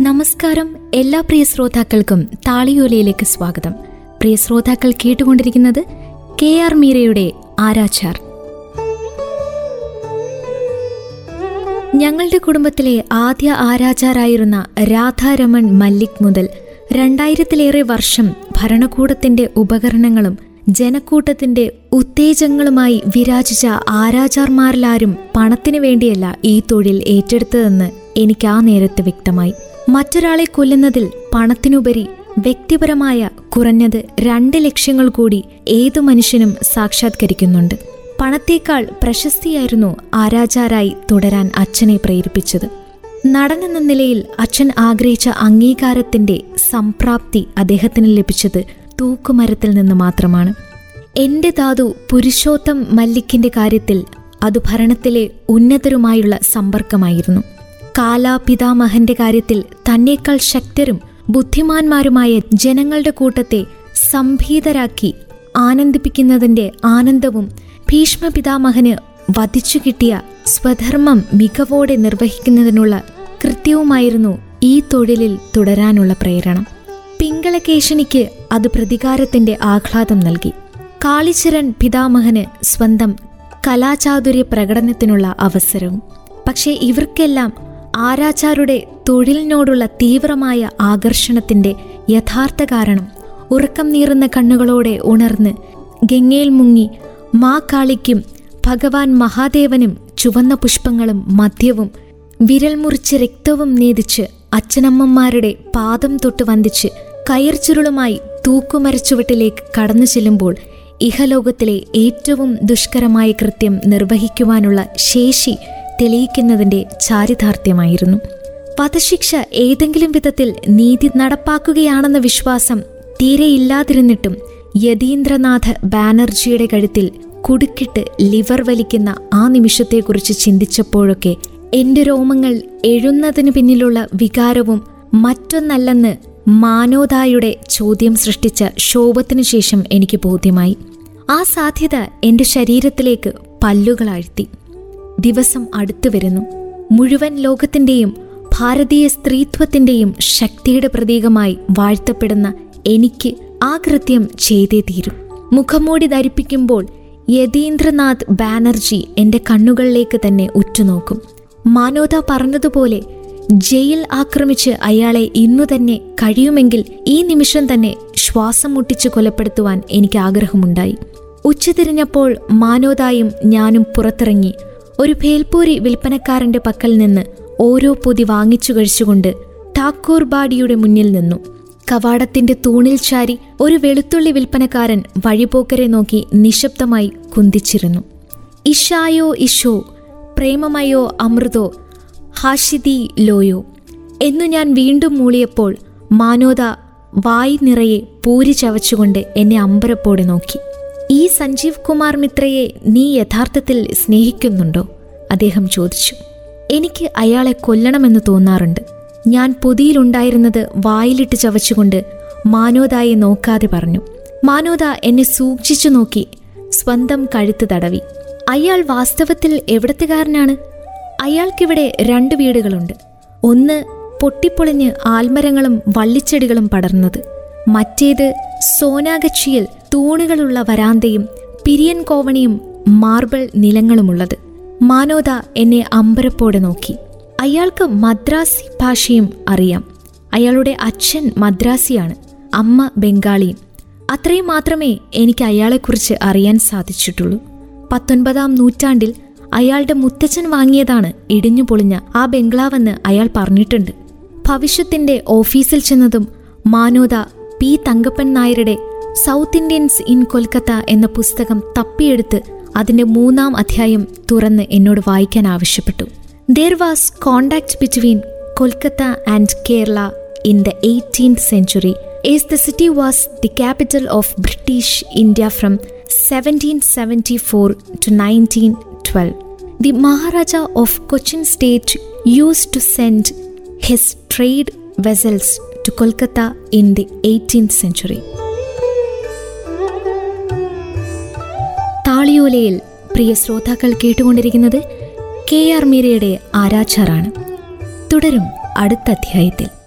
നമസ്കാരം എല്ലാ പ്രിയ ശ്രോതാക്കൾക്കും താളിയോലയിലേക്ക് സ്വാഗതം. പ്രിയ ശ്രോതാക്കൾ കേട്ടുകൊണ്ടിരിക്കുന്നത് കെ ആർ മീരയുടെ ആരാച്ചാർ. ഞങ്ങളുടെ കുടുംബത്തിലെ ആദ്യ ആരാചാരായിരുന്ന രാധാരമൺ മല്ലിക് മുതൽ രണ്ടായിരത്തിലേറെ വർഷം ഭരണകൂടത്തിന്റെ ഉപകരണങ്ങളും ജനക്കൂട്ടത്തിന്റെ ഉത്തേജങ്ങളുമായി വിരാജിച്ച ആരാചാർമാരിലാരും പണത്തിനു വേണ്ടിയല്ല ഈ തൊഴിൽ ഏറ്റെടുത്തതെന്ന് എനിക്ക് ആ നേരത്ത് വ്യക്തമായി. മറ്റൊരാളെ കൊല്ലുന്നതിൽ പണത്തിനുപരി വ്യക്തിപരമായ കുറഞ്ഞത് രണ്ട് ലക്ഷ്യങ്ങൾ കൂടി ഏതു മനുഷ്യനും സാക്ഷാത്കരിക്കുന്നുണ്ട്. പണത്തേക്കാൾ പ്രശസ്തിയായിരുന്നു ആരാചാരായി തുടരാൻ അച്ഛനെ പ്രേരിപ്പിച്ചത്. നടനെന്ന നിലയിൽ അച്ഛൻ ആഗ്രഹിച്ച അംഗീകാരത്തിന്റെ സംപ്രാപ്തി അദ്ദേഹത്തിന് ലഭിച്ചത് തൂക്കുമരത്തിൽ നിന്ന് മാത്രമാണ്. എന്റെ ധാതു പുരുഷോത്തം മല്ലിക്കിന്റെ കാര്യത്തിൽ അത് ഭരണത്തിലെ ഉന്നതരുമായുള്ള സമ്പർക്കമായിരുന്നു. കാലാപിതാമഹന്റെ കാര്യത്തിൽ തന്നേക്കാൾ ശക്തരും ബുദ്ധിമാന്മാരുമായ ജനങ്ങളുടെ കൂട്ടത്തെ സംഭീതരാക്കി ആനന്ദിപ്പിക്കുന്നതിന്റെ ആനന്ദവും ഭീഷ്മപിതാമഹന് വധിച്ചു കിട്ടിയ സ്വധർമ്മം മികവോടെ നിർവഹിക്കുന്നതിനുള്ള കൃത്യവുമായിരുന്നു ഈ തൊഴിലിൽ തുടരാനുള്ള പ്രേരണം. പിങ്കളകേശനിക്ക് അത് പ്രതികാരത്തിന്റെ ആഹ്ലാദം നൽകി. കാളിചരൻ പിതാമഹന് സ്വന്തം കലാചാതുര്യ പ്രകടനത്തിനുള്ള അവസരവും. പക്ഷേ ഇവർക്കെല്ലാം ആരാച്ചാരുടെ തൊഴിലിനോടുള്ള തീവ്രമായ ആകർഷണത്തിന്റെ യഥാർത്ഥ കാരണം ഉറക്കം നീറുന്ന കണ്ണുകളോടെ ഉണർന്ന് ഗംഗയിൽ മുങ്ങി മാ കാളിക്കും ഭഗവാൻ മഹാദേവനും ചുവന്ന പുഷ്പങ്ങളും മദ്യവും വിരൽ മുറിച്ച് രക്തവും നീതിച്ച് അച്ഛനമ്മമാരുടെ പാദം തൊട്ട് വന്ദിച്ച് കയർച്ചുരുളുമായി തൂക്കുമരച്ചുവട്ടിലേക്ക് കടന്നു ചെല്ലുമ്പോൾ ഇഹലോകത്തിലെ ഏറ്റവും ദുഷ്കരമായ കൃത്യം നിർവഹിക്കുവാനുള്ള ശേഷി തെളിയിക്കുന്നതിന്റെ ചാരിതാർത്ഥ്യമായിരുന്നു. വധശിക്ഷ ഏതെങ്കിലും വിധത്തിൽ നീതി നടപ്പാക്കുകയാണെന്ന വിശ്വാസം തീരെ ഇല്ലാതിരുന്നിട്ടും യതീന്ദ്രനാഥ് ബാനർജിയുടെ കഴുത്തിൽ കുടുക്കിട്ട് ലിവർ വലിക്കുന്ന ആ നിമിഷത്തെക്കുറിച്ച് ചിന്തിച്ചപ്പോഴൊക്കെ എന്റെ രോമങ്ങൾ എഴുന്നതിന് പിന്നിലുള്ള വികാരവും മറ്റൊന്നല്ലെന്ന് മാനോദായുടെ ചോദ്യം സൃഷ്ടിച്ച ശോഭത്തിനു ശേഷം എനിക്ക് ബോധ്യമായി. ആ സാധ്യത എന്റെ ശരീരത്തിലേക്ക് പല്ലുകളാഴ്ത്തി. ദിവസം അടുത്തു വരുന്നു. മുഴുവൻ ലോകത്തിന്റെയും ഭാരതീയ സ്ത്രീത്വത്തിന്റെയും ശക്തിയുടെ പ്രതീകമായി വാഴ്ത്തപ്പെടുന്ന എനിക്ക് ആ കൃത്യം ചെയ്തേ തീരും. മുഖംമൂടി ധരിപ്പിക്കുമ്പോൾ യതീന്ദ്രനാഥ് ബാനർജി എന്റെ കണ്ണുകളിലേക്ക് തന്നെ ഉറ്റുനോക്കും. മാനോദ പറഞ്ഞതുപോലെ ജയിൽ ആക്രമിച്ച് അയാളെ ഇന്നു തന്നെ കഴിയുമെങ്കിൽ ഈ നിമിഷം തന്നെ ശ്വാസം മുട്ടിച്ച് കൊലപ്പെടുത്തുവാൻ എനിക്ക് ആഗ്രഹമുണ്ടായി. ഉച്ചതിരിഞ്ഞപ്പോൾ മാനോദായും ഞാനും പുറത്തിറങ്ങി ഒരു ഭേൽപൂരി വിൽപ്പനക്കാരന്റെ പക്കൽ നിന്ന് ഓരോ പൊതി വാങ്ങിച്ചു കഴിച്ചുകൊണ്ട് ഠാക്കൂർ ബാഡിയുടെ മുന്നിൽ നിന്നു. കവാടത്തിന്റെ തൂണിൽ ചാരി ഒരു വെളുത്തുള്ളി വിൽപ്പനക്കാരൻ വഴിപോക്കരെ നോക്കി നിശബ്ദമായി കുന്തിച്ചിരുന്നു. ഇഷായോ ഇഷോ പ്രേമമയോ അമൃതോ ഹാഷിദി ലോയോ എന്നു ഞാൻ വീണ്ടും മൂളിയപ്പോൾ മാനോദ വായി നിറയെ പൂരി ചവച്ചുകൊണ്ട് എന്നെ അമ്പരപ്പോടെ നോക്കി. ഈ സഞ്ജീവ് കുമാർ മിത്രയെ നീ യഥാർത്ഥത്തിൽ സ്നേഹിക്കുന്നുണ്ടോ? അദ്ദേഹം ചോദിച്ചു. എനിക്ക് അയാളെ കൊല്ലണമെന്ന് തോന്നാറുണ്ട്. ഞാൻ പൊതിയിലുണ്ടായിരുന്നത് വായിലിട്ട് ചവച്ചുകൊണ്ട് മാനോദായെ നോക്കാതെ പറഞ്ഞു. മാനോദ എന്നെ സൂക്ഷിച്ചു നോക്കി സ്വന്തം കഴുത്ത് തടവി. അയാൾ വാസ്തവത്തിൽ എവിടത്തുകാരനാണ്? അയാൾക്കിവിടെ രണ്ട് വീടുകളുണ്ട്. ഒന്ന് പൊട്ടിപ്പൊളിഞ്ഞ് ആൽമരങ്ങളും വള്ളിച്ചെടികളും പടർന്നത്. മറ്റേത് സോനാഗച്ചിയിൽ തൂണുകളുള്ള വരാന്തയും പിരിയൻ കോവണിയും മാർബിൾ നിലങ്ങളുമുള്ളത്. മാനോദ എന്നെ അമ്പരപ്പോടെ നോക്കി. അയാൾക്ക് മദ്രാസി ഭാഷയും അറിയാം. അയാളുടെ അച്ഛൻ മദ്രാസിയാണ് അമ്മ ബംഗാളിയും. അത്രയും മാത്രമേ എനിക്ക് അയാളെക്കുറിച്ച് അറിയാൻ സാധിച്ചിട്ടുള്ളൂ. പത്തൊൻപതാം നൂറ്റാണ്ടിൽ അയാളുടെ മുത്തച്ഛൻ വാങ്ങിയതാണ് ഇടിഞ്ഞു പൊളിഞ്ഞ ആ ബംഗ്ലാവെന്ന് അയാൾ പറഞ്ഞിട്ടുണ്ട്. ഭവിഷ്യത്തിന്റെ ഓഫീസിൽ ചെന്നതും മാനോദ പി തങ്കപ്പൻ നായരുടെ സൗത്ത് ഇന്ത്യൻസ് ഇൻ കൊൽക്കത്ത എന്ന പുസ്തകം തപ്പിയെടുത്ത് അതിന്റെ മൂന്നാം അധ്യായം തുറന്ന് എന്നോട് വായിക്കാൻ ആവശ്യപ്പെട്ടു. There was contact between Kolkata and Kerala in the eighteen century as the city was the capital of British India from seventeen seventy four to nineteen twelve the Maharaja of Cochin state used to send his trade vessels to Kolkata in the eighteen century താളിയോലയിൽ പ്രിയ ശ്രോതാക്കൾ കേട്ടുകൊണ്ടിരിക്കുന്നത് K R മീരയുടെ ആരാച്ചാറാണ്. തുടരും അടുത്ത അധ്യായത്തിൽ.